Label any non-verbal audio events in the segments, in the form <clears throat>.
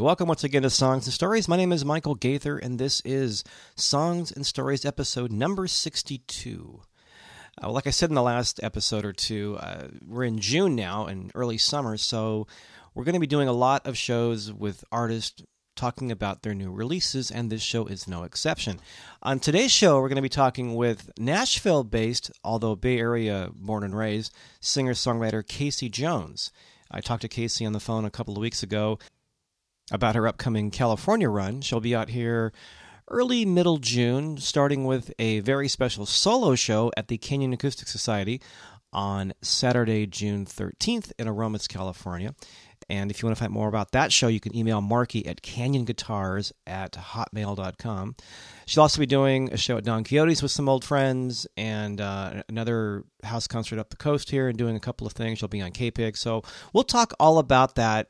Welcome once again to Songs and Stories. My name is Michael Gaither, and this is Songs and Stories episode number 62. Uh, like I said in the last episode or two, uh, we're in June now and early summer, so we're going to be doing a lot of shows with artists talking about their new releases, and this show is no exception. On today's show, we're going to be talking with Nashville based, although Bay Area born and raised, singer songwriter Kacey Jones. I talked to Kacey on the phone a couple of weeks ago about her upcoming California run. She'll be out here early middle June, starting with a very special solo show at the Canyon Acoustic Society on Saturday, June 13th in Aromas, California. And if you want to find more about that show, you can email Marky at canyonguitars at hotmail.com. She'll also be doing a show at Don Quixote's with some old friends and uh, another house concert up the coast here and doing a couple of things. She'll be on KPIG. So we'll talk all about that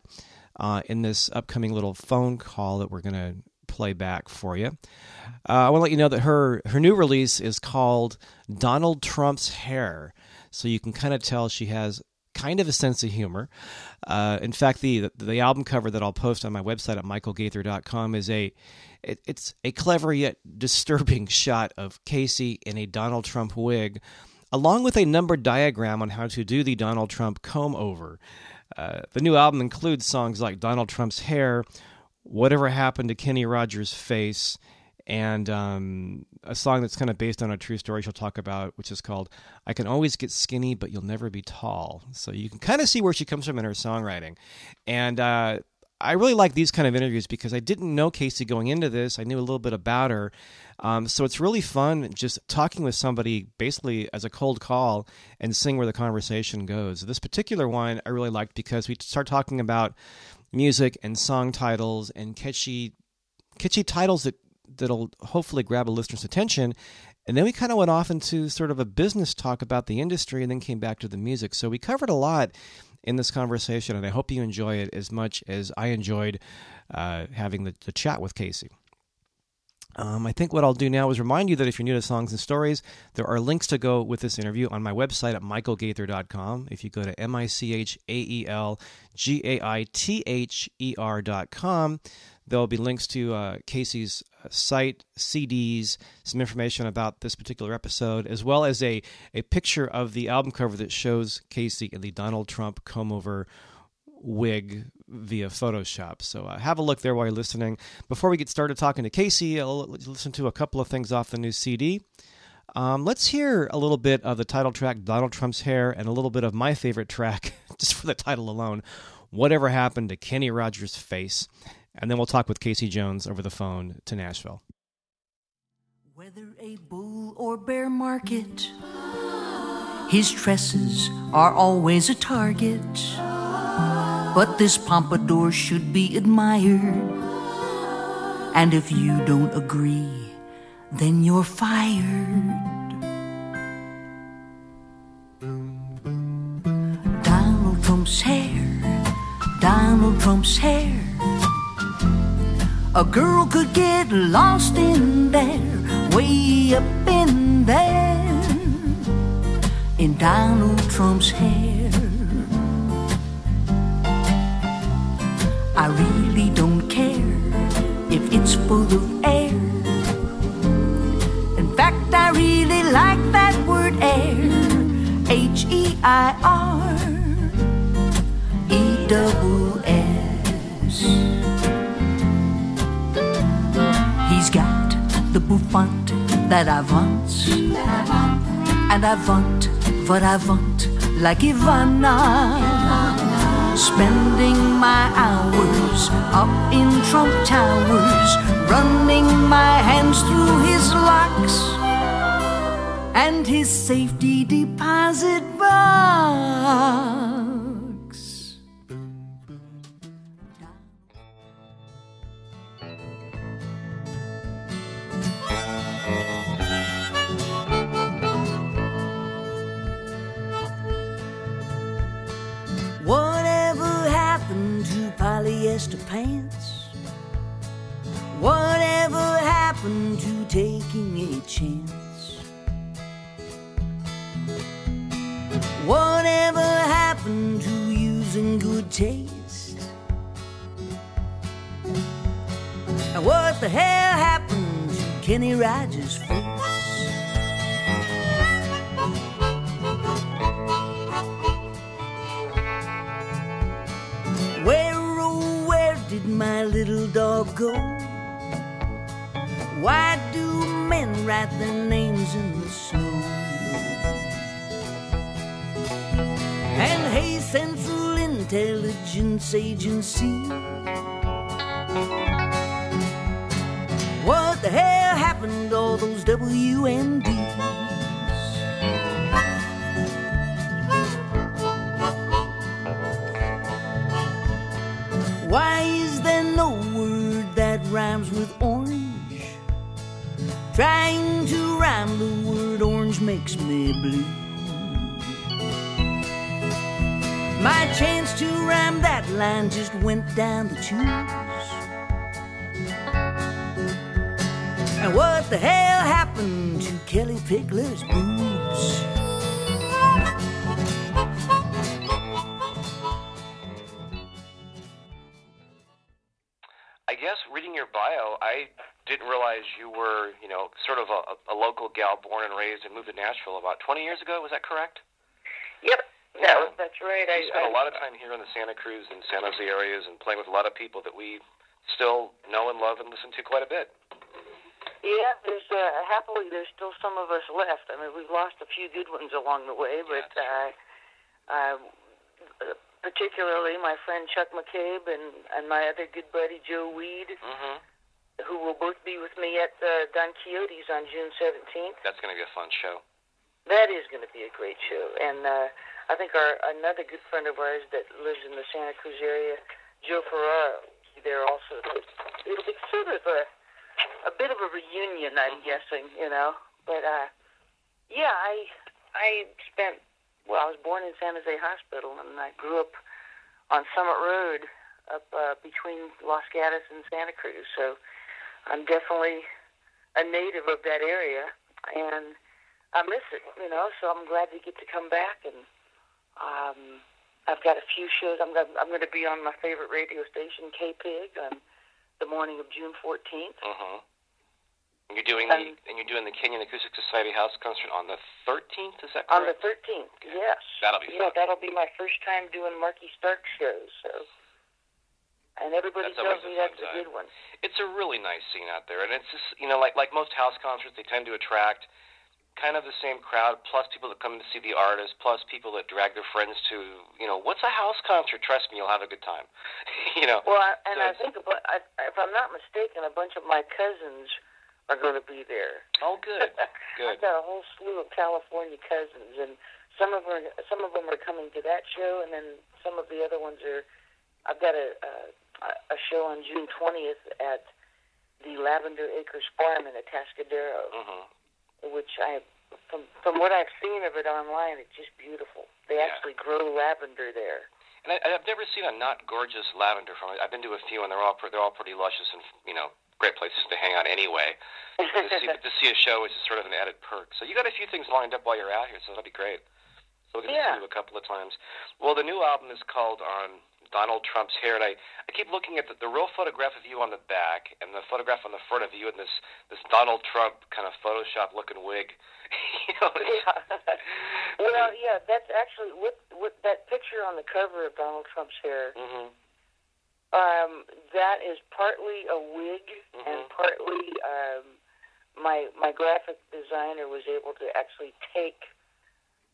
uh, in this upcoming little phone call that we're going to play back for you. Uh, I want to let you know that her her new release is called Donald Trump's Hair, so you can kind of tell she has kind of a sense of humor. Uh, in fact, the the album cover that I'll post on my website at michaelgaither.com is a it, it's a clever yet disturbing <laughs> shot of Kacey in a Donald Trump wig, along with a numbered diagram on how to do the Donald Trump comb over. Uh, the new album includes songs like Donald Trump's Hair, Whatever Happened to Kenny Rogers' Face, and um, a song that's kind of based on a true story she'll talk about, which is called I Can Always Get Skinny, But You'll Never Be Tall. So you can kind of see where she comes from in her songwriting. And uh, I really like these kind of interviews because I didn't know Kacey going into this. I knew a little bit about her. Um, so it's really fun just talking with somebody basically as a cold call and seeing where the conversation goes. This particular one I really liked because we start talking about music and song titles and catchy, catchy titles that that'll hopefully grab a listener's attention. And then we kind of went off into sort of a business talk about the industry and then came back to the music. So we covered a lot in this conversation, and I hope you enjoy it as much as I enjoyed uh, having the, the chat with Kacey. Um, I think what I'll do now is remind you that if you're new to Songs and Stories, there are links to go with this interview on my website at michaelgaither.com. If you go to M I C H A E L G A I T H E R.com, there'll be links to uh, Kacey's uh, site, CDs, some information about this particular episode, as well as a, a picture of the album cover that shows Kacey in the Donald Trump comb over wig via Photoshop. So uh, have a look there while you're listening. Before we get started talking to Kacey, I'll listen to a couple of things off the new CD. Um, let's hear a little bit of the title track, Donald Trump's Hair, and a little bit of my favorite track, <laughs> just for the title alone, Whatever Happened to Kenny Rogers' Face. And then we'll talk with Kacey Jones over the phone to Nashville. Whether a bull or bear market, his tresses are always a target. But this pompadour should be admired. And if you don't agree, then you're fired. Donald Trump's hair, Donald Trump's hair. A girl could get lost in there, way up in there, in Donald Trump's hair. I really don't care if it's full of air. In fact, I really like that word air. H E I R E. the bouffant that I want, and I want what I want, like Ivana spending my hours up in Trump Towers, running my hands through his locks and his safety deposit box. Write their names in the snow? And hey, Central Intelligence Agency. Makes me blue. My chance to rhyme that line just went down the tubes. And what the hell happened to Kellie Pickler's boobs? I guess reading your bio, I didn't realize you were, you know, sort of a, a local gal born and raised and moved to Nashville about 20 years ago. Was that correct? Yep. Yeah. No, that's right. I, spent a I- lot of time here in the Santa Cruz and San Jose areas and playing with a lot of people that we still know and love and listen to quite a bit. Yeah, there's uh, happily there's still some of us left. I mean, we've lost a few good ones along the way, but that's uh, uh, particularly my friend Chuck McCabe and and my other good buddy Joe Weed, Mm-hmm. who will both be with me at uh, Don Quixote's on June 17th. That's going to be a fun show. That is going to be a great show, and uh, I think our another good friend of ours that lives in the Santa Cruz area, Joe Ferrara, will be there also. It'll be sort of a a bit of a reunion, I'm guessing, you know. But uh, yeah, I I spent well, I was born in San Jose Hospital, and I grew up on Summit Road, up uh, between Los Gatos and Santa Cruz. So I'm definitely a native of that area, and I miss it, you know. So I'm glad to get to come back, and um, I've got a few shows. I'm gonna, I'm going to be on my favorite radio station, KPIG, on the morning of June 14th. Mm-hmm. And you're doing the Um, and you're doing the Canyon Acoustic Society House concert on the 13th. Is that correct? On the 13th, Okay. yes. That'll be yeah, fun. that'll be my first time doing Marky Stark shows. So, and everybody That's tells me that's a good one. it's a really nice scene out there, and it's just you know like like most house concerts, they tend to attract kind of the same crowd, plus people that come to see the artist, plus people that drag their friends to you know what's a house concert? Trust me, you'll have a good time. <laughs> you know. Well, I, and So I think, about, I, if I'm not mistaken, a bunch of my cousins are going to be there. Oh, good, <laughs> good. I've got a whole slew of California cousins, and some of them, some of them are coming to that show, and then some of the other ones are. I've got a a, a show on June 20th at the Lavender Acres Farm in Atascadero, hmm which I, from from what I've seen of it online, it's just beautiful. They Yeah. actually grow lavender there. And I, I've never seen a not gorgeous lavender from it. I've been to a few, and they're all they're all pretty luscious and you know great places to hang out anyway. <laughs> to see to see a show is just sort of an added perk. So you got a few things lined up while you're out here, so that'll be great. So we'll get Yeah. see you a couple of times. Well, the new album is called On Donald Trump's Hair, and I, I keep looking at the, the real photograph of you on the back and the photograph on the front of you in this this Donald Trump kind of Photoshop looking wig. <laughs> you know, yeah. well, yeah, that's actually with with that picture on the cover of Donald Trump's hair. Mhm. Um, that is partly a wig and Mhm. partly um, my my graphic designer was able to actually take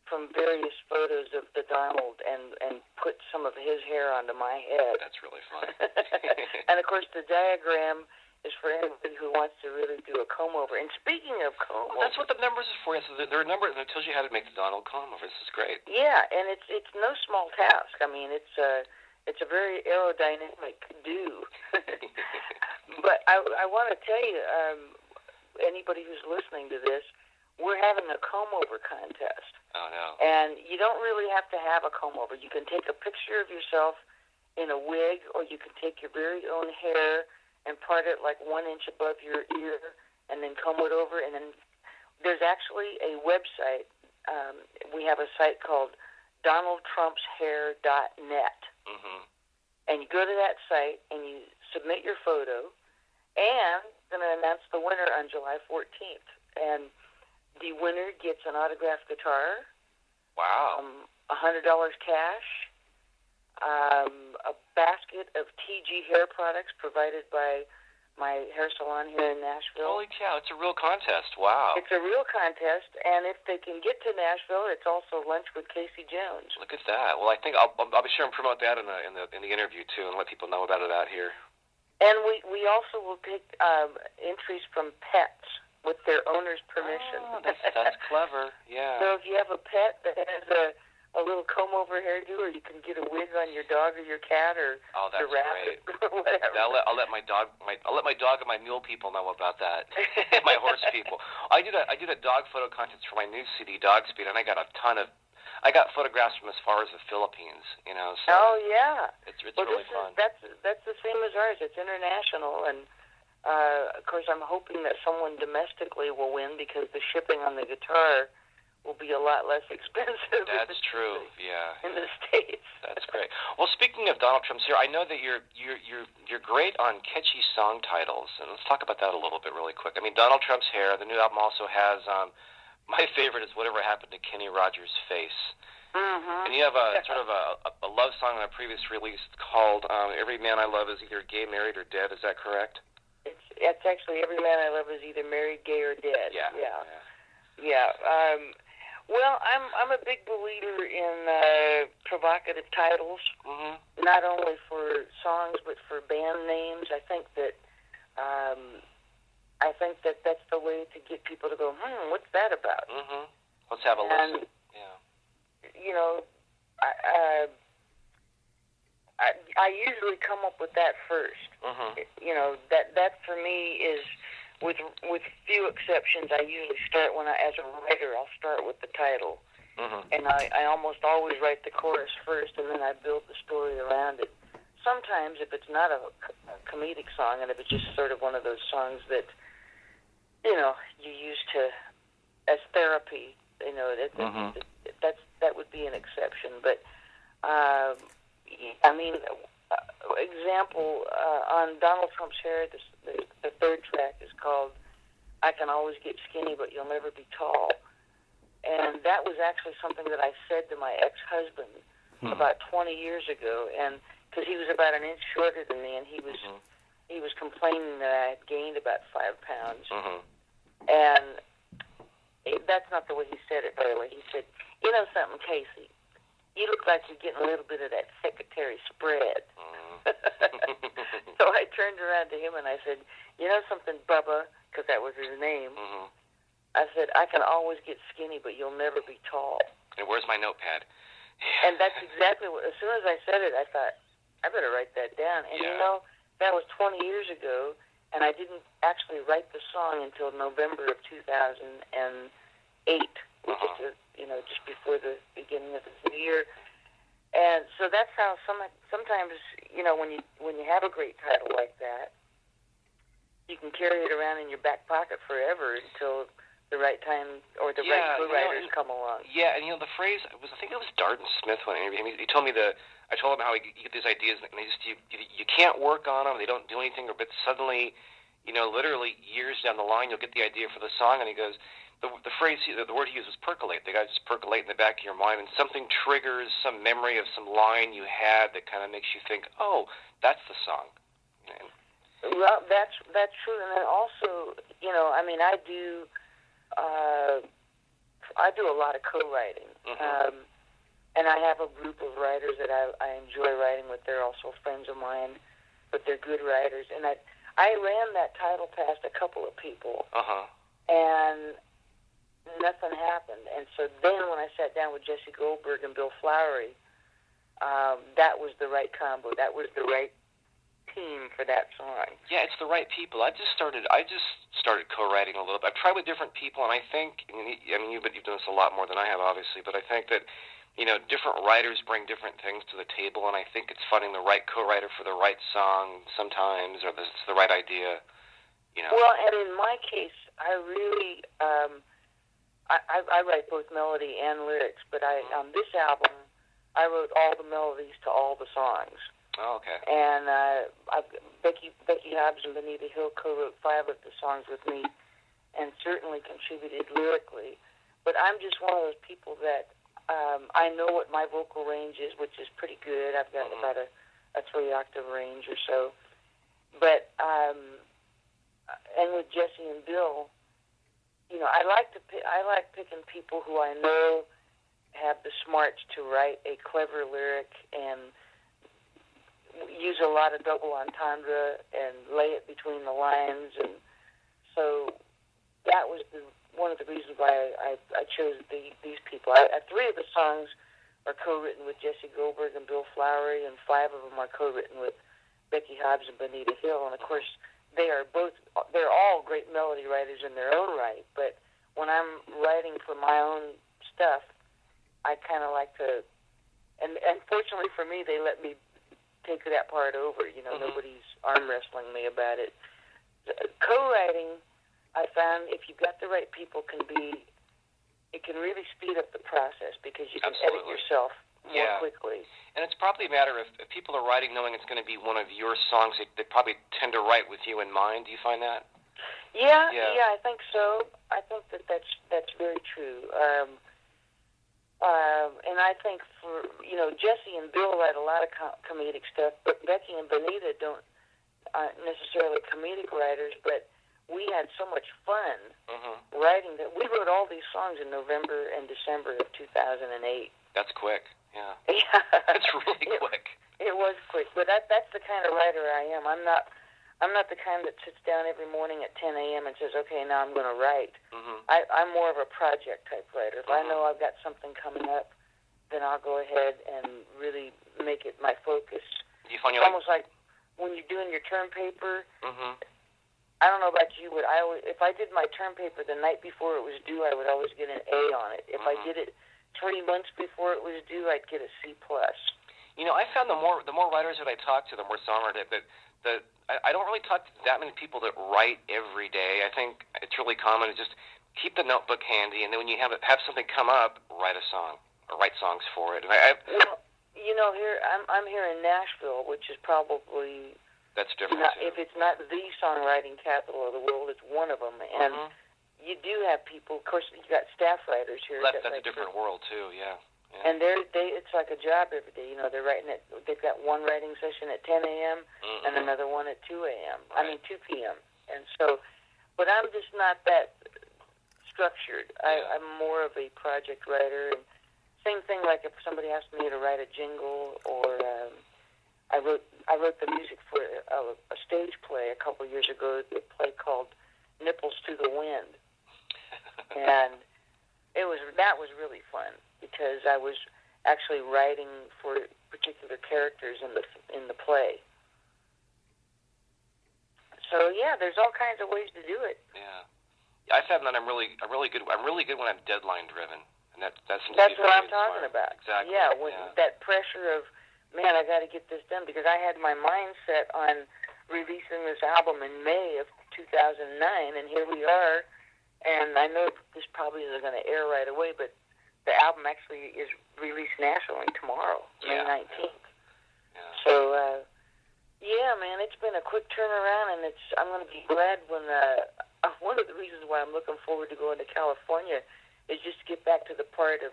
from various photos of the Donald and and put some of his hair onto my head. That's really fun. <laughs> and of course, the diagram is for anybody who wants to really do a comb over. And speaking of comb Well, that's what the numbers is for. Yes, there are numbers that tells you how to make the Donald comb over. This is great. Yeah, and it's it's no small task. I mean, it's a it's a very aerodynamic do. <laughs> but I I want to tell you, um, anybody who's listening to this, we're having a comb over contest, oh no. and you don't really have to have a comb over. You can take a picture of yourself in a wig, or you can take your very own hair and part it like one inch above your ear, and then comb it over. And then there's actually a website. Um, we have a site called DonaldTrumpsHair.net, hmm and you go to that site and you submit your photo, and going to announce the winner on July 14th. And the winner gets an autographed guitar, Wow. um, $100 cash, um, a basket of TG hair products provided by my hair salon here in Nashville. Holy cow! It's a real contest. Wow. It's a real contest, and if they can get to Nashville, it's also lunch with Kacey Jones. Look at that. Well, I think I'll, I'll be sure and promote that in the in the in the interview too, and let people know about it out here. And we we also will take um, entries from pets with their owner's permission. Oh, that's that's clever. <laughs> Yeah. so if you have a pet that has a a little comb over hairdo, or you can get a wig on your dog or your cat or Oh, that's your rabbit great. <laughs> or whatever. I'll let, I'll let my dog my I'll let my dog and my mule people know about that. <laughs> <laughs> my horse people. I did a I did a dog photo contest for my new CD, Dog Speed, and I got a ton of. I got photographs from as far as the Philippines. You know, so Oh yeah. it's it's well, really fun. is that's that's the same as ours. It's international, and uh, of course, I'm hoping that someone domestically will win because the shipping on the guitar will be a lot less <laughs> expensive. That's true. Yeah. In the states. That's great. Well, speaking of Donald Trump's here, I know that you're you're you're you're great on catchy song titles, and let's talk about that a little bit really quick. I mean, Donald Trump's hair. The new album also has um, <laughs> my favorite is "Whatever Happened to Kenny Rogers' Face," Mm-hmm. and you have a <laughs> sort of a, a, love song on a previous release called um, "Every Man I Love Is Either Gay, Married, or Dead." Is that correct? It's it's actually every man I love is either married, gay, or dead. Yeah. Yeah. Yeah. Um, well, I'm I'm a big believer in uh, provocative titles. Mm-hmm. not only for songs but for band names. I think that um, I think that that's the way to get people to go, hmm, what's that about? Mm-hmm. Let's have a And listen. Yeah. you know, I, uh, I I usually come up with that first. Mm-hmm. You know, that that for me is. With with few exceptions, I usually start when I, as a writer, I'll start with the title, Mm-hmm. and I, I almost always write the chorus first, and then I build the story around it. Sometimes, if it's not a, a comedic song, and if it's just sort of one of those songs that you know you use to as therapy, you know that, that- Mhm. that- that's that would be an exception. But um, I mean, uh, example uh, on Donald Trump's hair, the, the, the third track is called "I Can Always Get Skinny, But You'll Never Be Tall." And that was actually something that I said to my ex-husband Hmm. about 20 years ago, and because he was about an inch shorter than me, and he was Mhm. he was complaining that I had gained about five pounds, Mm-hmm. and it, that's not the way he said it. By the way, he said, "You know something, Kacey? You look like you're getting a little bit of that secretary spread." Mm-hmm. <laughs> so I turned around to him and I said, "You know something, Bubba?" Because that was his name. mm-hmm. I said, "I can always get skinny, but you'll never be tall." And where's my notepad? And that's exactly what. As soon as I said it, I thought I better write that down. And you know, that was 20 years ago, and I didn't actually write the song until November of 2008, which Uh-huh. is uh, you know just before the beginning of this new year. And so that's how some sometimes you know when you when you have a great title like that, you can carry it around in your back pocket forever until the right time or the Yeah, right you know, co-writers and- come along. Yeah, and you know the phrase was I think it was Darden Smith when I interviewed him. He told me the I told him how you get these ideas and they just you, you you can't work on them. They don't do anything, or but suddenly, you know, literally years down the line, you'll get the idea for the song, and he goes. The, the phrase, he, the word he used was percolate. The guy just percolate in the back of your mind, and something triggers some memory of some line you had that kind of makes you think, "Oh, that's the song." And, Well, that's that's true, and then also, you know, I mean, I do, uh, I do a lot of co-writing, Mhm. um, and I have a group of writers that I, I enjoy writing with. They're also friends of mine, but they're good writers, and I I ran that title past a couple of people, uh huh. and nothing happened. And so then, when I sat down with Jesse Goldberg and Bill Flowery, um, that was the right combo. That was the right team for that song. Yeah, it's the right people. I just started. I just started co-writing a little bit. I've tried with different people, and I think. I mean, you, but you've done this a lot more than I have, obviously. But I think that you know, different writers bring different things to the table, and I think it's finding the right co-writer for the right song sometimes, or it's the right idea. You know. Well, and in my case, I really, um, I, I, I write both melody and lyrics, but I on this album, I wrote all the melodies to all the songs. Oh, okay. And uh, I've, Becky Becky Hobbs and Bonita Hill co-wrote five of the songs with me, and certainly contributed lyrically. But I'm just one of those people that um, I know what my vocal range is, which is pretty good. I've got Mhm. about a, a three octave range or so. But um, and with Jesse and Bill, you know, I like to I like picking people who I know have the smarts to write a clever lyric and use a lot of double entendre and lay it between the lines, and so that was the, one of the reasons why I, I chose the, these people. I, I, three of the songs are co-written with Jesse Goldberg and Bill Flowery, and five of them are co-written with Becky Hobbs and Bonita Hill, and of course they are both they're all great melody writers in their own right. But when I'm writing for my own stuff, I kind of like to, and and fortunately for me, they let me take that part over. You know, Mhm. nobody's arm wrestling me about it. Co-writing, I found if you've got the right people, can be it can really speed up the process because you can edit yourself more Yeah. quickly. And it's probably a matter of if people are writing knowing it's going to be one of your songs, they, they probably tend to write with you in mind. Do you find that? Yeah, Yeah. yeah, I think so. I think that that's that's very true. Um, um, and I think for you know Jesse and Bill write a lot of com- comedic stuff, but Becky and Bonita don't aren't necessarily comedic writers. But we had so much fun hmm writing that we wrote all these songs in November and December of 2008. That's quick. Yeah. <laughs> Yeah, That's really It- quick. It was quick, but that that's the kind of writer I am. I'm not I'm not the kind that sits down every morning at 10 a.m. and says, "Okay, now I'm going to write." hmm I, I'm more of a project type writer. If I Mhm. know I've got something coming up, then I'll go ahead and really make it my focus. Do you find It's like? almost like when you're doing your term paper. hmm I don't know about you, but I always, if I did my term paper the night before it was due, I would always get an A on it. If I Mhm. did it three months before it was due, I'd get a C plus. You know, I found the more the more writers that I talk to, the more songwriters that the I, I don't really talk to that many people that write every day. I think it's really common to just keep the notebook handy, and then when you have it, have something come up, write a song or write songs for it. And I, I Well, you know, here I'm I'm here in Nashville, which is probably that's different. not, too. if it's not the songwriting capital of the world, it's one of them. And Mhm. You do have people. Of course, you got staff writers here. That, that that's a write for- different world too. Yeah. yeah. And they're they it's like a job every day. You know, they're writing it. They've got one writing session at 10 a.m. Mhm. and another one at 2 a.m. I mean 2 p.m. And so, but I'm just not that structured. I, Yeah. I'm more of a project writer. And same thing like if somebody asked me to write a jingle or um, I wrote I wrote the music for a, a stage play a couple years ago. A play called Nipples to the Wind and it was that was really fun because I was actually writing for particular characters in the in the play. So yeah, there's all kinds of ways to do it. Yeah. I found that I'm really, I'm really good. I'm really good when I'm deadline driven, and that that's That's what I'm talking about. Exactly. Yeah, when yeah. that pressure of man, I got to get this done because I had my mindset on releasing this album in May of 2009, and here we are. And I know this probably isn't going to air right away, but the album actually is released nationally tomorrow, May Yeah. 19th. yeah. So, uh, yeah, man, it's been a quick turnaround, and it's. I'm going to be glad when. Uh, <laughs> one of the reasons why I'm looking forward to going to California is just to get back to the part of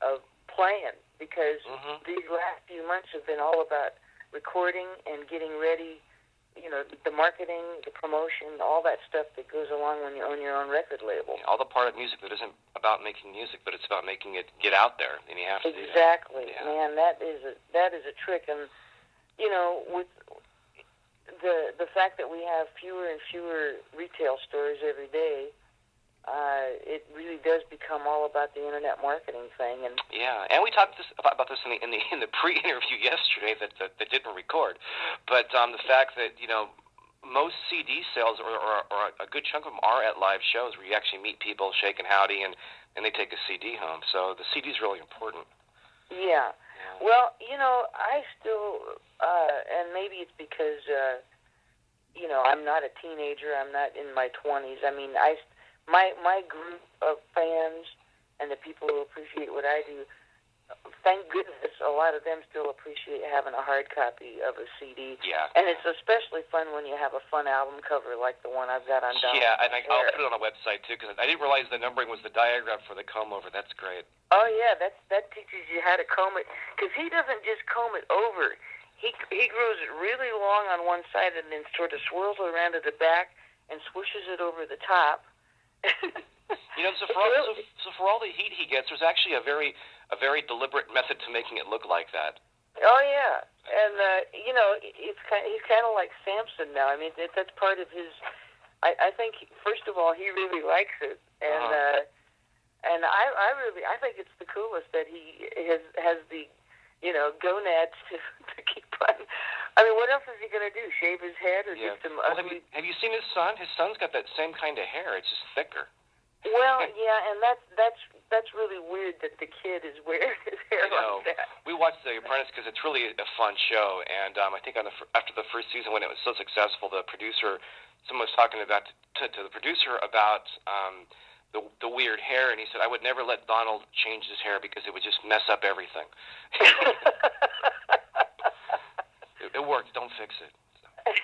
of playing because Mhm. these last few months have been all about recording and getting ready. You know, the marketing, the promotion, all that stuff that goes along when you own your own record label. All the part of music that isn't about making music, but it's about making it get out there, and you have to do that. Exactly, Yeah. man. That is a that is a trick, and you know, with the the fact that we have fewer and fewer retail stores every day, uh, it really does become all about the internet marketing thing. And Yeah, and we talked this, about, about this in the in the <laughs> in the pre-interview yesterday that that, that didn't record, but um, the fact that you know most CD sales or, or, or a good chunk of them are at live shows where you actually meet people, shake and howdy, and and they take a CD home. So the CD is really important. Yeah. Yeah. Well, you know, I still, uh, and maybe it's because, uh, you know, I'm not a teenager. I'm not in my 20s. I mean, I, my my group of fans and the people who appreciate what I do. Thank goodness, a lot of them still appreciate having a hard copy of a CD. Yeah. And it's especially fun when you have a fun album cover like the one I've got on Donald. Yeah, and I, I'll put it on a website too because I didn't realize the numbering was the diagram for the comb over. That's great. Oh yeah, that's that teaches you how to comb it because he doesn't just comb it over. He he grows it really long on one side and then sort of swirls it around to the back and swishes it over the top. You know, so for all, so, so for all the heat he gets, there's actually a very a very deliberate method to making it look like that. Oh yeah, and uh, you know it's kind he's kind of like Samson now. I mean that, that's part of his. I, I think first of all he really likes it, and Uh-huh. uh, and I I really I think it's the coolest that he has has the you know gonads to <laughs> to keep on. I mean, what else is he gonna do? Shave his head or Yeah. just some Well, have you have you seen his son? His son's got that same kind of hair. It's just thicker. Well, <laughs> yeah, and that's that's that's really weird that the kid is wearing <laughs> his hair know. like that. We watched The Apprentice because it's really a fun show, and um, I think on the after the first season when it was so successful, the producer, someone was talking about to, to the producer about um, the the weird hair, and he said, "I would never let Donald change his hair because it would just mess up everything." <laughs> it, it worked. Don't fix it. <laughs>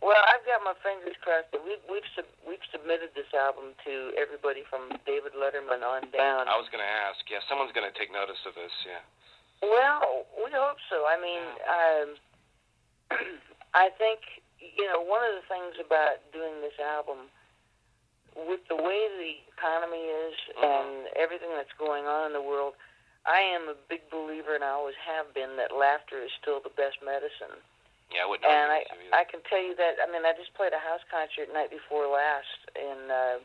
Well, I've got my fingers crossed that we've we've sub, we've submitted this album to everybody from David Letterman on down. I was going to ask. Yeah, someone's going to take notice of this. Yeah. Well, we hope so. I mean, um, <clears throat> I think you know one of the things about doing this album, with the way the economy is and everything that's going on in the world, I am a big believer, and I always have been, that laughter is still the best medicine. Yeah, I wouldn't And I, argue with you I can tell you that. I mean, I just played a house concert night before last in uh,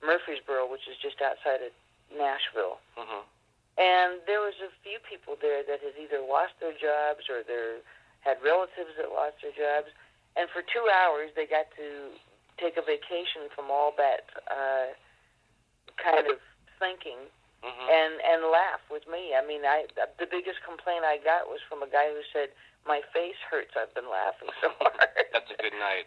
Murfreesboro, which is just outside of Nashville. Mm-hmm. And there was a few people there that had either lost their jobs or they had relatives that lost their jobs. And for two hours, they got to take a vacation from all that uh, kind of thinking Mhm. and and laugh with me. I mean, I the biggest complaint I got was from a guy who said, "My face hurts. I've been laughing so <laughs> hard." That's a good night.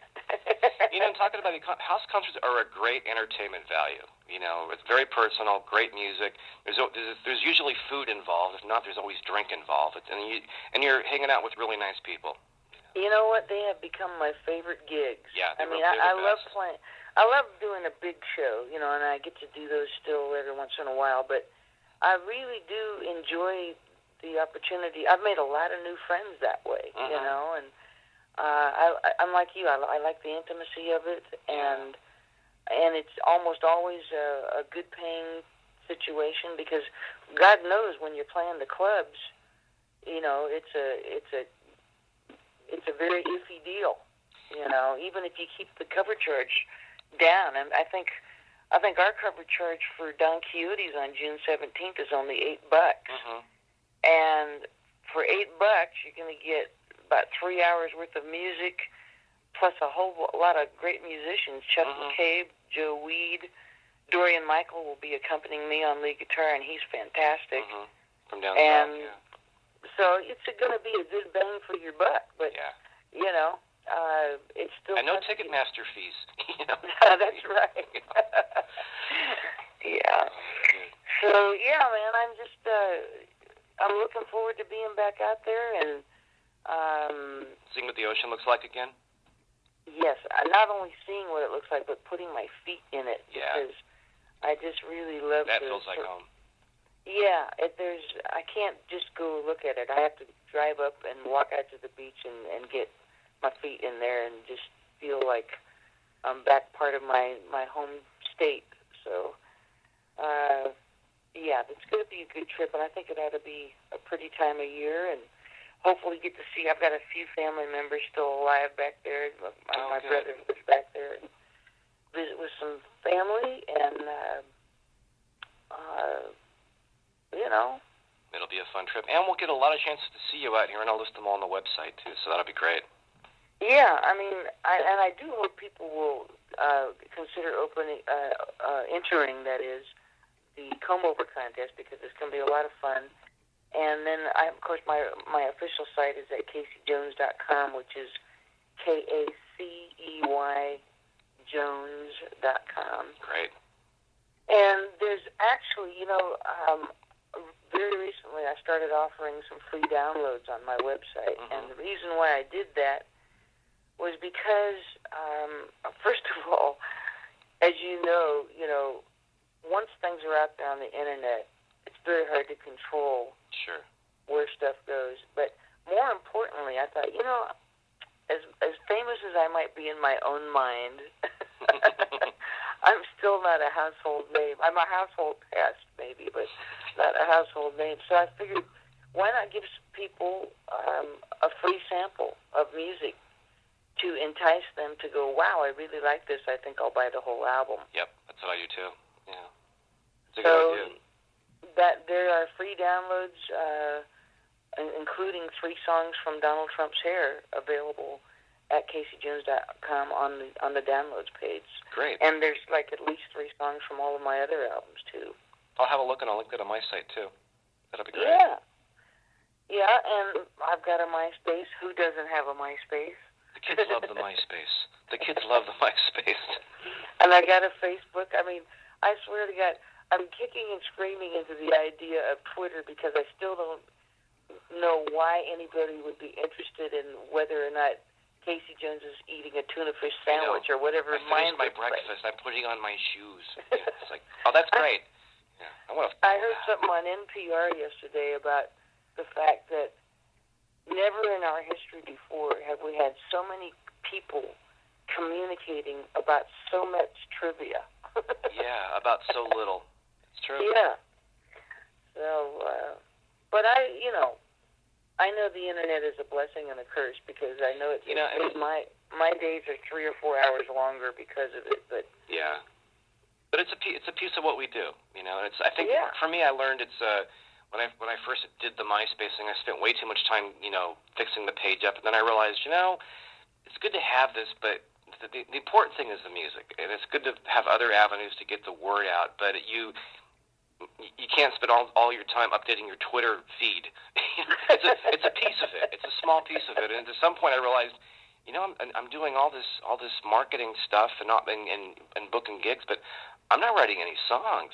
You know, talking about econ- house concerts are a great entertainment value. You know, it's very personal, great music. There's there's, there's usually food involved. If not, there's always drink involved. It's, and you and you're hanging out with really nice people. You know what? They have become my favorite gigs. Yeah, I mean, I, I love playing. I love doing a big show, you know, and I get to do those still every once in a while. But I really do enjoy the opportunity. I've made a lot of new friends that way, you Mhm. know, and uh, I, I, I'm like you. I, I like the intimacy of it, and and it's almost always a, a good paying situation because God knows when you're playing the clubs, you know, it's a it's a it's a very iffy deal. You know, even if you keep the cover charge down, and I think I think our cover charge for Don Quixote's on June seventeenth is only eight bucks, hmm and for eight bucks you're going to get about three hours worth of music, plus a whole lot of great musicians: Chuck Mhm. McCabe, Joe Weed. Dorian Michael will be accompanying me on lead guitar, and he's fantastic. hmm From down And- south. So it's going to be a good bang for your buck. But Yeah. You know, uh, it's still And no Ticketmaster fees. <laughs> you know. <laughs> That's right. <laughs> yeah. So yeah, man, I'm just uh, I'm looking forward to being back out there, and um, Seeing what the ocean looks like again. yes, not only seeing what it looks like, but putting my feet in it Yeah. because I just really love That the feels like home. Yeah, it, there's I can't just go look at it. I have to drive up and walk out to the beach and and get my feet in there and just feel like I'm back part of my my home state. So, uh, yeah, it's going to be a good trip, and I think it ought to be a pretty time of year, and hopefully get to see. I've got a few family members still alive back there. My, Oh, my good. brother was back there. And visit with some family, and uh, uh, you know, It'll be a fun trip, and we'll get a lot of chances to see you out here, and I'll list them all on the website too. So that'll be great. Yeah, I mean, I, and I do hope people will uh, consider opening, uh, uh, entering. That is the comb over contest because it's going to be a lot of fun. And then, I, of course, my my official site is at KaceyJones.com, which is K A C E Y Jones.com. Great. And there's actually, you know, um, very recently I started offering some free downloads on my website, Mhm. and the reason why I did that was because, um, <laughs> first of all, as you know, you know, once things are out there on the internet, it's very hard to control Sure. where stuff goes. But more importantly, I thought, you know, as as famous as I might be in my own mind, <laughs> <laughs> I'm still not a household name. I'm a household pest, maybe, but not a household name. So I figured, why not give people um, a free sample of music to entice them to go, wow, I really like this. I think I'll buy the whole album. Yep, that's what I do too. Yeah. It's a so good idea. that there are free downloads, uh, including three songs from Donald Trump's hair, available at KaceyJones.com on the on the downloads page. Great. And there's like at least three songs from all of my other albums too. I'll have a look and I'll link that on my site too. That'll be great. Yeah. Yeah, and I've got a MySpace. Who doesn't have a MySpace? The kids love the MySpace. The kids love the MySpace. And I got a Facebook. I mean, I swear to God, I'm kicking and screaming into the idea of Twitter because I still don't know why anybody would be interested in whether or not Kacey Jones is eating a tuna fish sandwich or whatever I finished my looks like. breakfast. I'm putting on my shoes. <laughs> Yeah, it's like, oh, that's great. Yeah, I want to. I heard something on NPR yesterday about the fact that never in our history before have we had so many people communicating about so much trivia. <laughs> Yeah, about so little. It's true. Yeah. So, uh, but I, you know, I know the internet is a blessing and a curse because I know it's You know, made my my days are three or four hours longer because of it. But Yeah. But it's a it's a piece of what we do, you know. And it's I think Yeah. for me, I learned it's uh when I when I first did the MySpace thing, I spent way too much time, you know, fixing the page up, and then I realized, you know, it's good to have this, but the, the, the important thing is the music, and it's good to have other avenues to get the word out. But you you can't spend all all your time updating your Twitter feed. <laughs> it's a it's a piece of it. It's a small piece of it, and at some point I realized. You know, I'm I'm doing all this all this marketing stuff and not and and, and booking gigs, but I'm not writing any songs.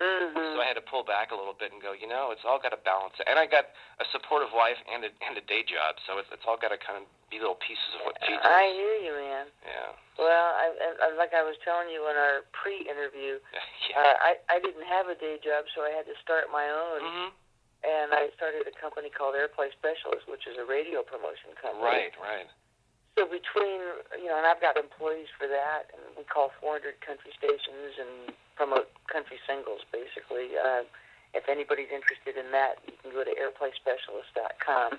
Mm-hmm. So I had to pull back a little bit and go, you know, it's all got to balance. And I got a supportive wife and a, and a day job, so it's, it's all got to kind of be little pieces of what feeds us. I hear you, man. Yeah. Well, I, I, like I was telling you in our pre-interview, <laughs> yeah. uh, I I didn't have a day job, so I had to start my own, Mm-hmm. and I started a company called Airplay Specialist, which is a radio promotion company. Right, right. So between, you know, and I've got employees for that, and we call 400 country stations and promote country singles, basically. Uh, if anybody's interested in that, you can go to airplayspecialist.com.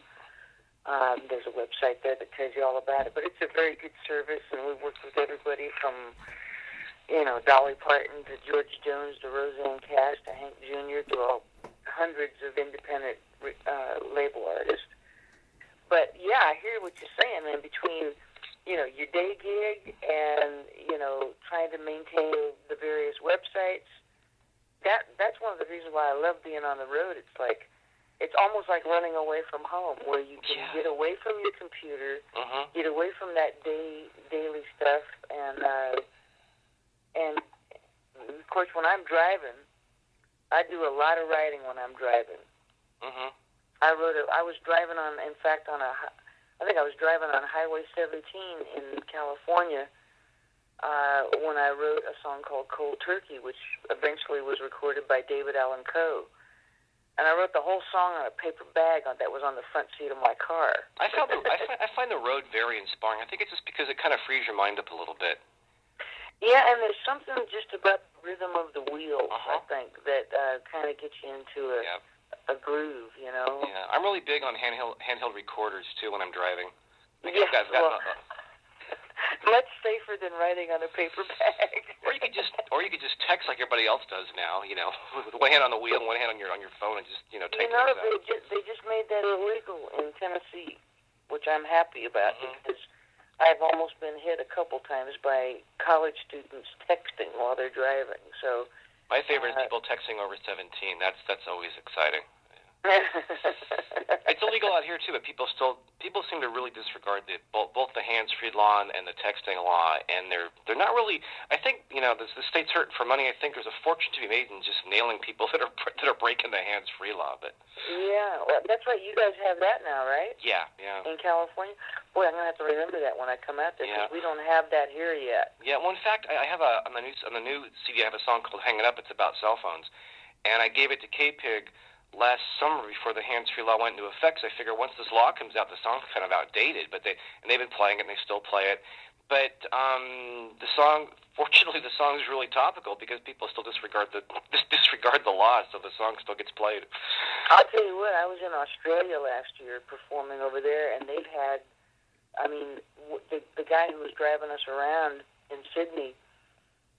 Um, there's a website there that tells you all about it. But it's a very good service, and we've worked with everybody from, you know, Dolly Parton to George Jones to Rosanne Cash to Hank Jr. to all hundreds of independent uh, label artists. But yeah, I hear what you're saying, man. Between you know your day gig and you know trying to maintain the various websites, that that's one of the reasons why I love being on the road. It's like it's almost like running away from home, where you can Yeah. get away from your computer, hmm get away from that day daily stuff, and uh, and of course when I'm driving, I do a lot of writing when I'm driving. hmm I wrote a, I was driving on, in fact, on a, I think I was driving on Highway 17 in California uh, when I wrote a song called Cold Turkey, which eventually was recorded by David Allan Coe. And I wrote the whole song on a paper bag on, that was on the front seat of my car. I found the, I, find, I find the road very inspiring. I think it's just because it kind of frees your mind up a little bit. Yeah, and there's something just about the rhythm of the wheels, Uh-huh. I think, that uh, kind of gets you into a, Yeah. a groove, you know? Yeah. I'm really big on handheld handheld recorders too when I'm driving. I think I've got, well, much safer than writing on a paper bag. <laughs> or you could just or you could just text like everybody else does now. You know, <laughs> with one hand on the wheel and one hand on your on your phone, and just you know You take know, things they out. just, they just made that illegal in Tennessee, which I'm happy about Mhm. because I've almost been hit a couple times by college students texting while they're driving. So, My favorite is uh, people texting over 17. That's that's always exciting. <laughs> it's illegal out here too, but people still people seem to really disregard the both, both the hands-free law and the texting law, and they're they're not really. I think you know the, the state's hurting for money. I think there's a fortune to be made in just nailing people <laughs> that are that are breaking the hands-free law. But yeah, well, that's right. You guys have that now, right? Yeah, yeah. In California, boy, I'm gonna have to remember that when I come out there because Yeah. we don't have that here yet. Yeah, well, in fact, I I have a on the new on the new CD. I have a song called "Hang It Up." It's about cell phones, and I gave it to K-Pig last summer before the hands-free law went into effect. So I figure once this law comes out, the song's kind of outdated, but they and they've been playing it and they still play it. But um, the song, <laughs> fortunately, the song is really topical because people still disregard the dis- <laughs> disregard the law, so the song still gets played. I'll tell you what, I was in Australia last year performing over there, and they've had, I mean, the the guy who was driving us around.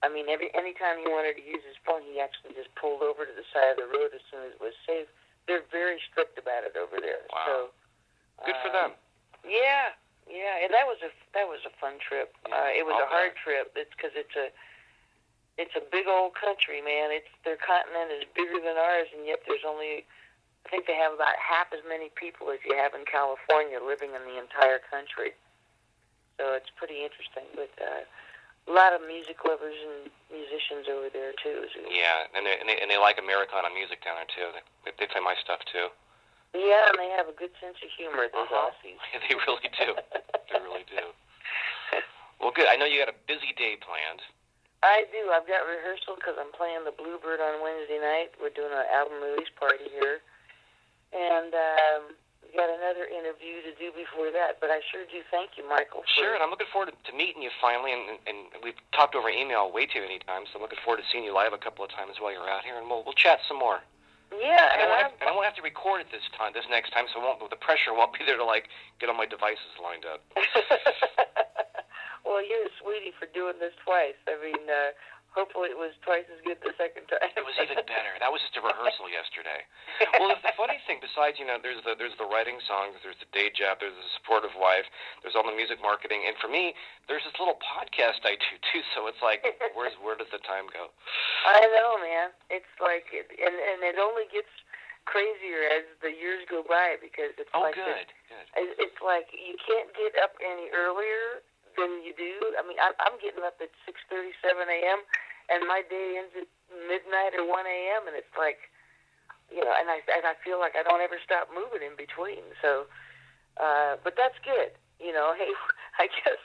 I mean, every anytime he wanted to use his phone, he actually just pulled over to the side of the road as soon as it was safe. They're very strict about it over there. Wow. So, Good for um, them. Yeah, yeah, and that was a that was a fun trip. Yeah, Uh, it was I'll a hard bet. trip. It's because it's a it's a big old country, man. It's their continent is bigger than ours, and yet there's only I think they have about half as many people as you have in California living in the entire country. So it's pretty interesting, but uh, a lot of music lovers and musicians over there too. So, Yeah, and they, and they and they like Americana music down there too. They, they play my stuff too. yeah, and they have a good sense of humor. Those Uh-huh. Aussies. <laughs> Yeah, they really do. <laughs> they really do. Well, good. I know you got a busy day planned. I do. I've got rehearsal because I'm playing the Bluebird on Wednesday night. We're doing an album release party here, and um, got another interview to do before that. But I sure do thank you, Michael. For, Sure, and I'm looking forward to, to meeting you finally. And, and we've talked over email way too many times, so I'm looking forward to seeing you live a couple of times while you're out here, and we'll we'll chat some more. yeah, And I and won't I'm, have, and I won't have to record it this time, this next time, so I won't, the pressure won't be there to like get all my devices lined up. <laughs> well, you're a sweetie for doing this twice. I mean, uh, hopefully it was twice as good the second time. It was even better. That was just a rehearsal <laughs> yesterday. Well, the, the funny thing, besides you know, there's the there's the writing songs, there's the day job, there's the supportive wife, there's all the music marketing, and for me, there's this little podcast I do too. So it's like, where's where does the time go? I know, man. It's like, it, and and it only gets crazier as the years go by because it's Oh, like this good, good. It's like you can't get up any earlier than you do. I mean, I'm, I'm getting up at 6:37 a.m. and my day ends at midnight or 1 a.m. and it's like, you know, and I and I feel like I don't ever stop moving in between. So, uh, but that's good. You know, <laughs> hey, I guess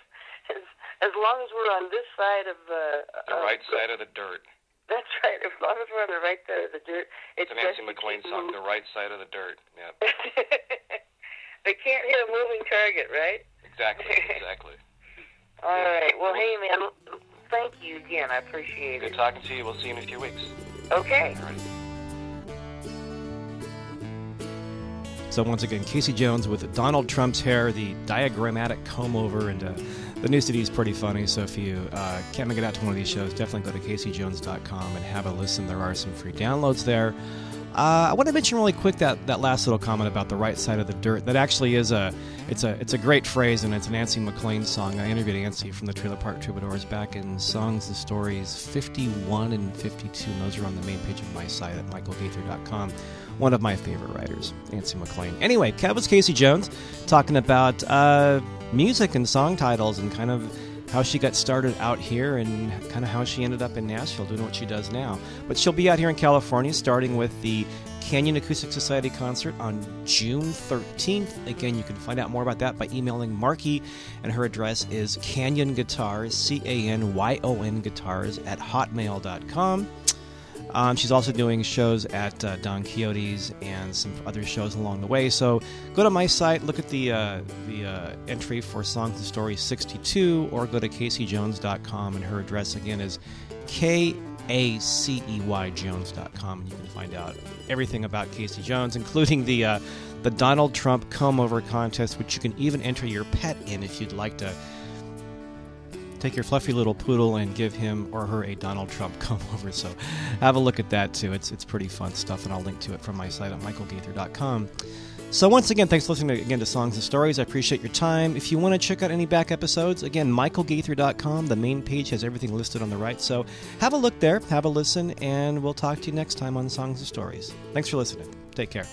as as long as we're on this side of uh, The right side of the dirt. That's <laughs> right. As long as we're on the right side of the dirt, it's It's Nancy McLean song. The Right Side of the Dirt. Yeah. <laughs> they can't hit a moving target, right? Exactly, exactly. All right. Well, hey, man, thank you again. I appreciate Good it. Good talking to you. We'll see you in a few weeks. Okay. All right. So once again, Kacey Jones with Donald Trump's hair, the diagrammatic comb over, and uh, the new CD is pretty funny. So if you uh, can't make it out to one of these shows, definitely go to kaceyjones.com and have a listen. There are some free downloads there. Uh, I want to mention really quick that, that last little comment about the right side of the dirt. That actually is a it's a it's a great phrase, and it's an Nancy McLean song. I interviewed Nancy from the Trailer Park Troubadours back in Songs and Stories 51 and 52, and those are on the main page of my site at michaelgaither.com one of my favorite writers, Nancy McLean. Anyway, Kev was Kacey Jones talking about uh, music and song titles and kind of how she got started out here and kind of how she ended up in Nashville doing what she does now. But she'll be out here in California starting with the Canyon Acoustic Society concert on June 13th. Again, you can find out more about that by emailing Marky, and her address is Canyon Guitars, C A N Y O N Guitars, at hotmail.com. Um, she's also doing shows at uh, Don Quixote's and some other shows along the way. So go to my site, look at the uh, the uh, entry for Songs and Stories 62, or go to KaceyJones.com, and her address again is K A C E Y Jones.com, and you can find out everything about Kacey Jones, including the uh, the Donald Trump comb over contest, which you can even enter your pet in if you'd like to take your fluffy little poodle and give him or her a Donald Trump <laughs> comb over. So have a look at that too. It's it's pretty fun stuff, and I'll link to it from my site at michaelgaither.com. So once again, thanks for listening again to Songs and Stories. I appreciate your time. If you want to check out any back episodes, again, michaelgaither.com. The main page has everything listed on the right. So have a look there, have a listen, and we'll talk to you next time on Songs and Stories. Thanks for listening. Take care.